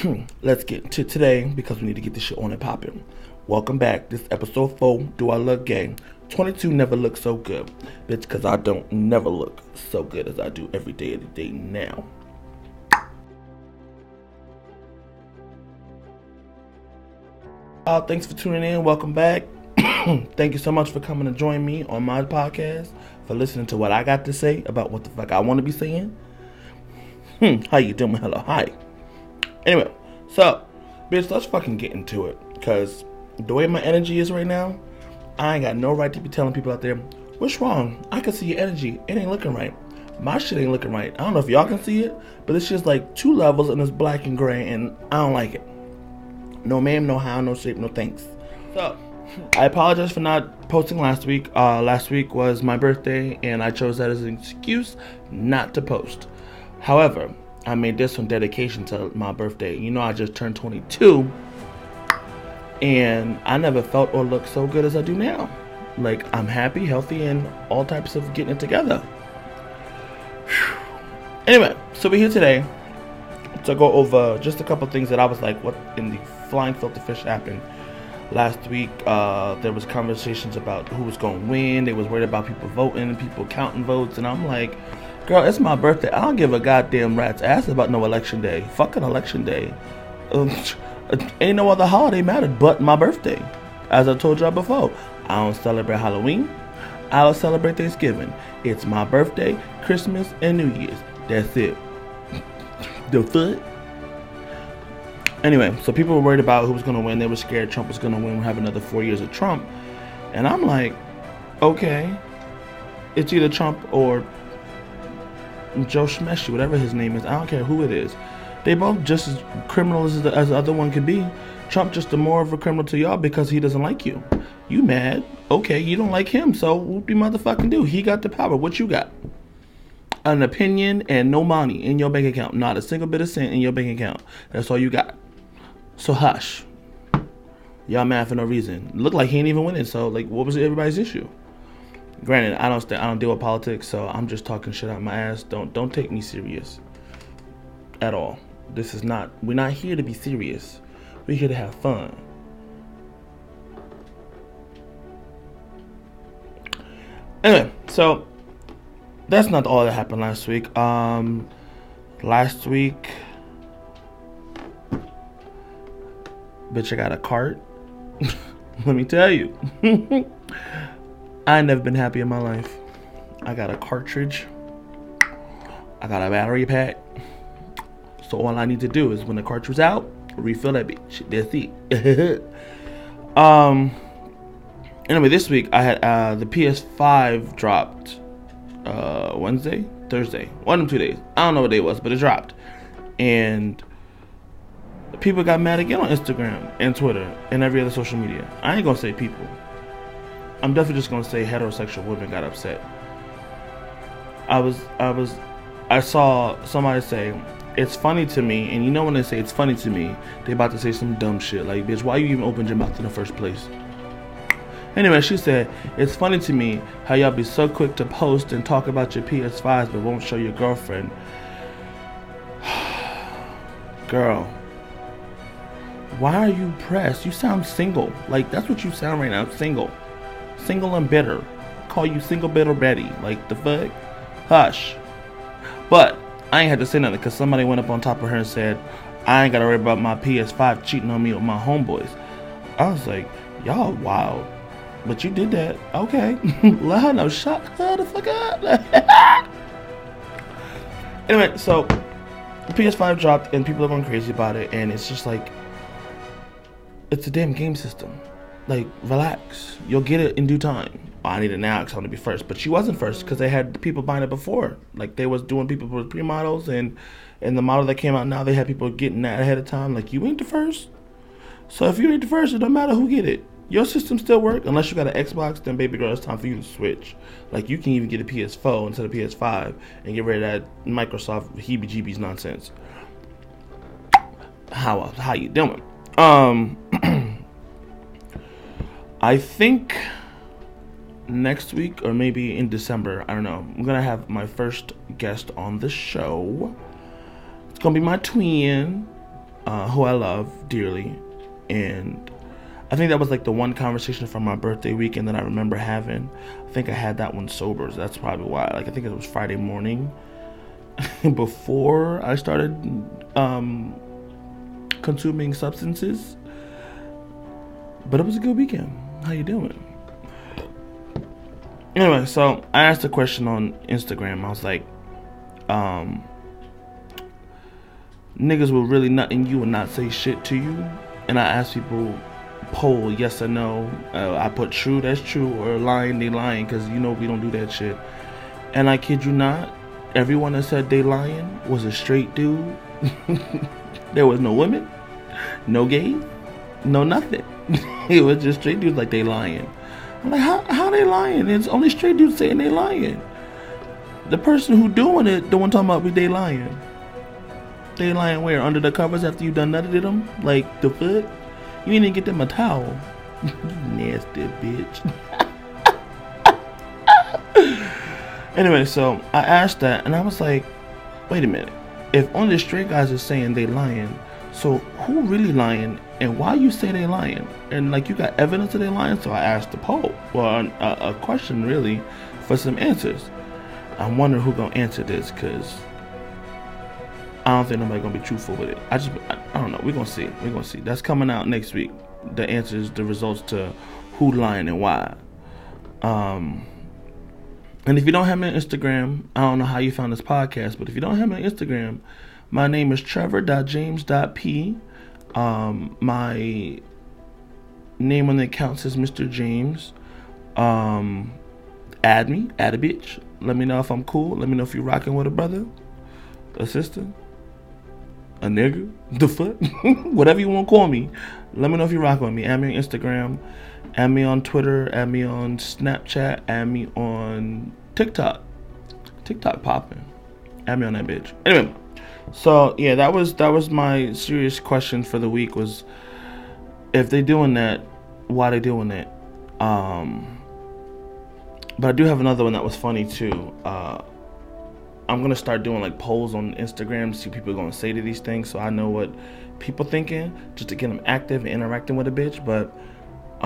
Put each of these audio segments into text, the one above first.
Hmm, let's get to today because we need to get this shit on and popping. Welcome back. This episode four. Do I look gay? 22 never looked so good, bitch. Because I don't never look so good as I do every day of the day now. Uh, thanks for tuning in. Welcome back. Thank you so much for coming to join me on my podcast, for listening to what I got to say about what the fuck I want to be saying. Hmm, how you doing? Hello, hi. Anyway, so, bitch, let's fucking get into it. Because the way my energy is right now, I ain't got no right to be telling people out there, what's wrong? I can see your energy. It ain't looking right. My shit ain't looking right. I don't know if y'all can see it, but it's just like two levels and it's black and gray, and I don't like it. No ma'am, no how, no shape, no thanks. So, I apologize for not posting last week. Uh, last week was my birthday, and I chose that as an excuse not to post. However, I made this one dedication to my birthday. You know, I just turned 22, and I never felt or looked so good as I do now. Like, I'm happy, healthy, and all types of getting it together. Whew. Anyway, so we're here today to go over just a couple things that I was like, what in the flying filter fish happened last week. Uh, there was conversations about who was going to win. They was worried about people voting people counting votes, and I'm like, girl, it's my birthday. I don't give a goddamn rat's ass about no election day. Fucking election day. Um, ain't no other holiday mattered but my birthday. As I told y'all before, I don't celebrate Halloween. I don't celebrate Thanksgiving. It's my birthday, Christmas, and New Year's. That's it. the foot. Anyway, so people were worried about who was going to win. They were scared Trump was going to win. we have another four years of Trump. And I'm like, okay, it's either Trump or Joe Schmeshy, whatever his name is. I don't care who it is. They both just as criminal as the, as the other one could be. Trump just a more of a criminal to y'all because he doesn't like you. You mad? Okay, you don't like him, so what do you motherfucking do? He got the power. What you got? An opinion and no money in your bank account. Not a single bit of cent in your bank account. That's all you got. So hush. Y'all mad for no reason. Look like he ain't even winning. So like, what was everybody's issue? Granted, I don't st- I don't deal with politics, so I'm just talking shit out my ass. Don't don't take me serious at all. This is not. We're not here to be serious. We're here to have fun. Anyway, so that's not all that happened last week. Um, last week, bitch, I got a cart. Let me tell you, I never been happy in my life. I got a cartridge. I got a battery pack. So all I need to do is when the cartridge out, refill that bitch. That's it. um. Anyway, this week I had uh, the PS5 dropped uh, Wednesday, Thursday, one of two days. I don't know what day it was, but it dropped, and people got mad again on Instagram and Twitter and every other social media. I ain't gonna say people. I'm definitely just gonna say heterosexual women got upset. I was, I was, I saw somebody say it's funny to me, and you know when they say it's funny to me, they about to say some dumb shit like, "Bitch, why you even opened your mouth in the first place?" Anyway, she said, It's funny to me how y'all be so quick to post and talk about your PS5s but won't show your girlfriend. Girl, why are you pressed? You sound single. Like, that's what you sound right now single. Single and bitter. Call you single bitter Betty. Like, the fuck? Hush. But I ain't had to say nothing because somebody went up on top of her and said, I ain't got to worry about my PS5 cheating on me with my homeboys. I was like, y'all wild. But you did that. Okay. Let her know. Shut her the fuck up. anyway, so PS5 dropped and people are going crazy about it. And it's just like, it's a damn game system. Like, relax. You'll get it in due time. I need it now because I want to be first. But she wasn't first because they had people buying it before. Like, they was doing people with pre-models. And, and the model that came out now, they had people getting that ahead of time. Like, you ain't the first. So if you ain't the first, it don't matter who get it your system still work unless you got an Xbox. Then baby girl, it's time for you to switch. Like you can even get a PS4 instead of PS5 and get rid of that Microsoft heebie-jeebies nonsense. How how you doing? Um, I think next week or maybe in December. I don't know. I'm gonna have my first guest on the show. It's gonna be my twin. uh, who I love dearly, and I think that was like the one conversation from my birthday weekend that I remember having. I think I had that one sober, so that's probably why. Like I think it was Friday morning before I started um, consuming substances. But it was a good weekend. How you doing? Anyway, so I asked a question on Instagram. I was like, um, niggas will really nut in you and not say shit to you. And I asked people poll yes or no. Uh, I put true, that's true, or lying, they lying, because you know we don't do that shit. And I kid you not, everyone that said they lying was a straight dude. there was no women, no gays, no nothing. it was just straight dudes like they lying. I'm like, how how they lying? It's only straight dudes saying they lying. The person who doing it, the one talking about they lying. They lying where? Under the covers after you done nutted them? Like the foot? You didn't get them a towel. nasty bitch. anyway, so I asked that and I was like, wait a minute. If only straight guys are saying they lying, so who really lying and why you say they lying? And like you got evidence of they lying, so I asked the poll, well, a, a question really, for some answers. I'm wondering who gonna answer this because I don't think nobody gonna be truthful with it. I just I, I don't know. We're gonna see. We're gonna see. That's coming out next week. The answers, the results to who lying and why. Um and if you don't have on Instagram, I don't know how you found this podcast, but if you don't have on Instagram, my name is Trevor.James.P. Um, my name on the account says Mr. James. Um, add me, add a bitch. Let me know if I'm cool. Let me know if you're rocking with a brother, a sister, a nigga, the fuck, whatever you want to call me. Let me know if you're rocking with me. Add me on Instagram, add me on Twitter, add me on Snapchat, add me on TikTok. TikTok popping. Add me on that bitch. Anyway, so yeah, that was that was my serious question for the week was if they doing that, why they doing it? Um but I do have another one that was funny too. Uh I'm gonna start doing like polls on Instagram to see people gonna say to these things, so I know what people thinking, just to get them active and interacting with a bitch. But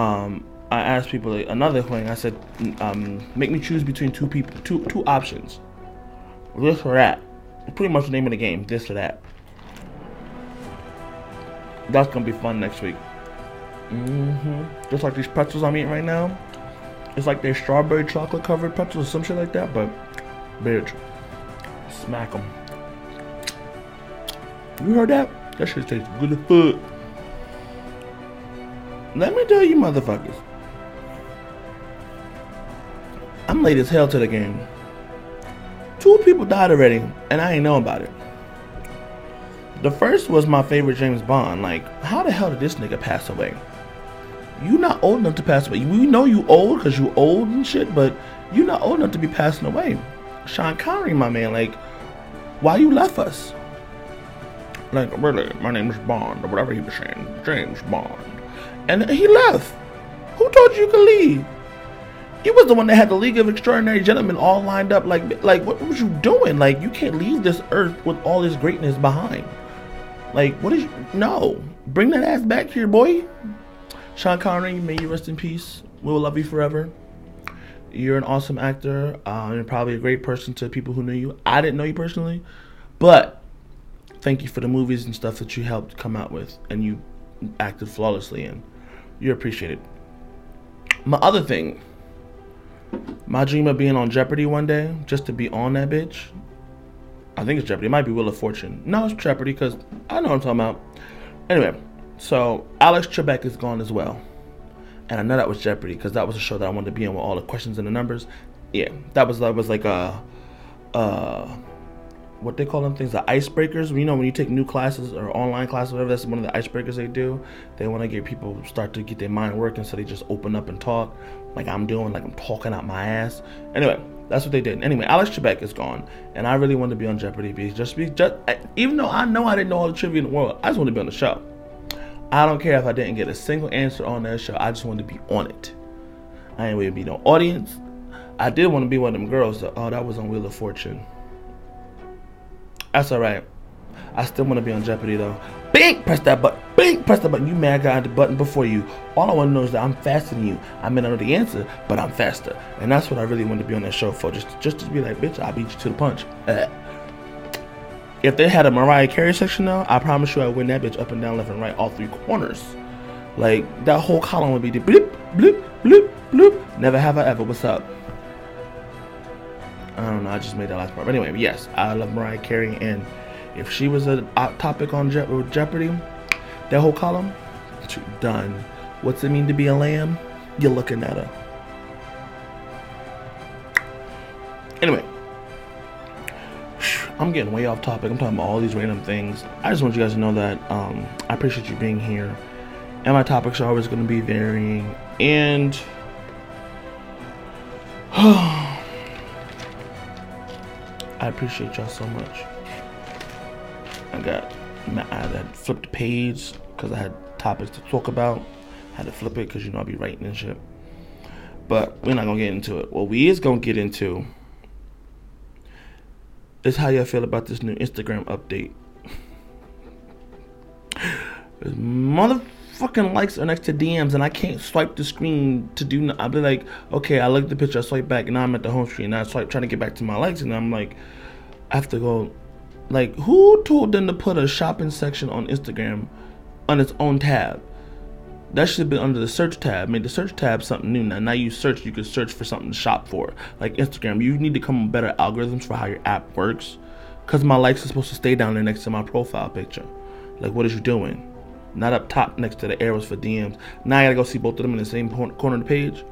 um, I asked people like, another thing. I said, um, make me choose between two people, two two options, this or that. Pretty much the name of the game, this or that. That's gonna be fun next week. hmm Just like these pretzels I'm eating right now. It's like they're strawberry chocolate covered pretzels or some shit like that, but bitch. Smack them. You heard that? That shit tastes good as fuck. Let me tell you, motherfuckers. I'm late as hell to the game. Two people died already, and I ain't know about it. The first was my favorite James Bond. Like, how the hell did this nigga pass away? You not old enough to pass away. We know you old because you old and shit, but you not old enough to be passing away. Sean Connery, my man, like, why you left us? Like, really, my name is Bond, or whatever he was saying, James Bond. And he left. Who told you you could leave? You was the one that had the League of Extraordinary Gentlemen all lined up. Like, like what was you doing? Like, you can't leave this earth with all this greatness behind. Like, what is you? No, bring that ass back here, boy. Sean Connery, may you rest in peace. We will love you forever. You're an awesome actor. Uh, you're probably a great person to people who knew you. I didn't know you personally, but thank you for the movies and stuff that you helped come out with and you acted flawlessly in. You're appreciated. My other thing, my dream of being on Jeopardy one day, just to be on that bitch. I think it's Jeopardy. It might be Wheel of Fortune. No, it's Jeopardy because I know what I'm talking about. Anyway, so Alex Trebek is gone as well and I know that was Jeopardy because that was a show that I wanted to be in with all the questions and the numbers. Yeah, that was that was like a, uh, what they call them things, the icebreakers. You know, when you take new classes or online classes, whatever, that's one of the icebreakers they do. They want to get people start to get their mind working, so they just open up and talk, like I'm doing, like I'm talking out my ass. Anyway, that's what they did. Anyway, Alex Trebek is gone, and I really wanted to be on Jeopardy because just be just even though I know I didn't know all the trivia in the world, I just wanted to be on the show. I don't care if I didn't get a single answer on that show. I just wanted to be on it. I ain't want to be no audience. I did want to be one of them girls. That, oh, that was on Wheel of Fortune. That's all right. I still want to be on Jeopardy though. Bing, press that button. Bing, press the button. You mad guy the button before you. All I want to know is that I'm faster than you. I may not know the answer, but I'm faster. And that's what I really want to be on that show for. Just, just to be like, bitch, I beat you to the punch. Uh. If they had a Mariah Carey section though, I promise you I win that bitch up and down, left and right, all three corners. Like that whole column would be the bloop, bloop, bloop, bloop. Never have I ever. What's up? I don't know. I just made that last part. But anyway, yes, I love Mariah Carey, and if she was a topic on Je- Jeopardy, that whole column, done. What's it mean to be a lamb? You're looking at her. Anyway, I'm getting way off topic. I'm talking about all these random things. I just want you guys to know that um, I appreciate you being here. And my topics are always going to be varying. And appreciate y'all so much. I got, my, I had flipped the page because I had topics to talk about. I had to flip it because you know I'll be writing and shit. But we're not gonna get into it. What we is gonna get into is how y'all feel about this new Instagram update. motherfucking likes are next to DMs, and I can't swipe the screen to do. I'll be like, okay, I at the picture, I swipe back, and now I'm at the home screen. And I swipe trying to get back to my likes, and I'm like, I have to go. Like, who told them to put a shopping section on Instagram on its own tab? That should have been under the search tab. Made the search tab something new. Now, now you search, you can search for something to shop for. Like Instagram, you need to come with better algorithms for how your app works. Cause my likes are supposed to stay down there next to my profile picture. Like, what is you doing? Not up top next to the arrows for DMs. Now I gotta go see both of them in the same corner of the page.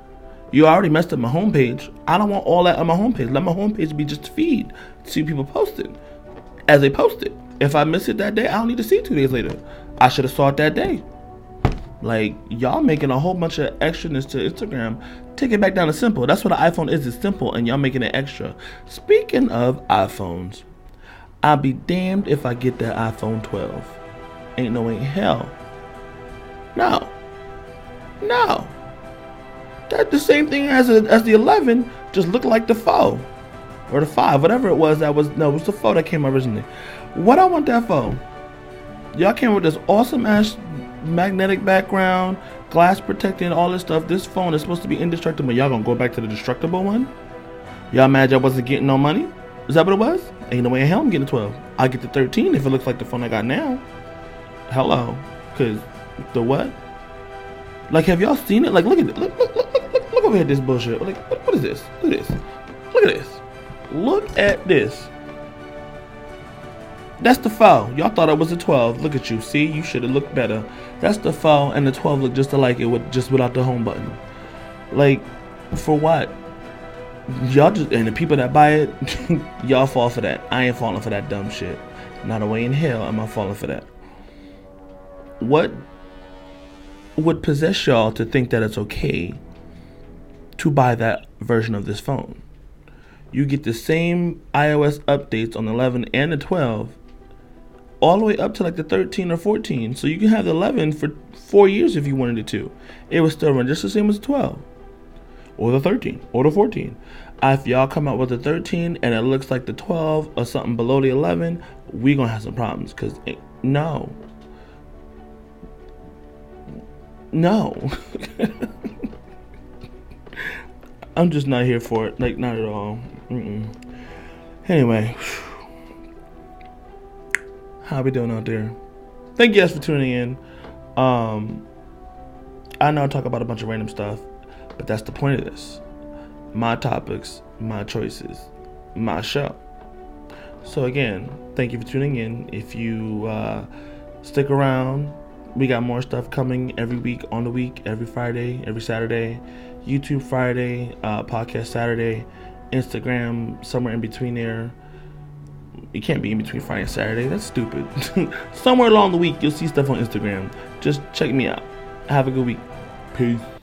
You already messed up my homepage. I don't want all that on my homepage. Let my homepage be just a feed. See people posted as they post it. If I miss it that day, I don't need to see two days later. I should have saw it that day. Like y'all making a whole bunch of extraness to Instagram. Take it back down to simple. That's what an iPhone is. It's simple, and y'all making it extra. Speaking of iPhones, I'll be damned if I get that iPhone 12. Ain't no way in hell. No. No. That's the same thing as a, as the 11. Just looked like the 4 or the 5, whatever it was. That was no, it was the 4 that came originally. What I want that for? Y'all came with this awesome ass magnetic background, glass protecting, all this stuff. This phone is supposed to be indestructible. Y'all gonna go back to the destructible one? Y'all mad y'all wasn't getting no money? Is that what it was? Ain't no way in hell I'm getting a 12. I get the 13 if it looks like the phone I got now. Hello, cause the what? Like, have y'all seen it? Like, look at it. Look, look, look, look, look over here at this bullshit. Like, what, what is this? Look at this. Look at this. Look at this. That's the foul. Y'all thought it was a 12. Look at you. See, you should have looked better. That's the foul, and the 12 look just alike it with just without the home button. Like, for what? Y'all just and the people that buy it, y'all fall for that. I ain't falling for that dumb shit. Not a way in hell am I falling for that. What would possess y'all to think that it's okay to buy that version of this phone? You get the same iOS updates on the 11 and the 12 all the way up to like the 13 or 14. So you can have the 11 for four years if you wanted it to. It would still run just the same as the 12 or the 13 or the 14. If y'all come out with the 13 and it looks like the 12 or something below the 11, we gonna have some problems. Cause it, no, no. I'm just not here for it. Like not at all. Mm-mm. Anyway. How we doing out there? Thank you guys for tuning in. Um, I know I talk about a bunch of random stuff, but that's the point of this. My topics, my choices, my show. So again, thank you for tuning in. If you uh, stick around, we got more stuff coming every week on the week, every Friday, every Saturday, YouTube Friday, uh, podcast Saturday, Instagram somewhere in between there it can't be in between Friday and Saturday. That's stupid. Somewhere along the week, you'll see stuff on Instagram. Just check me out. Have a good week. Peace.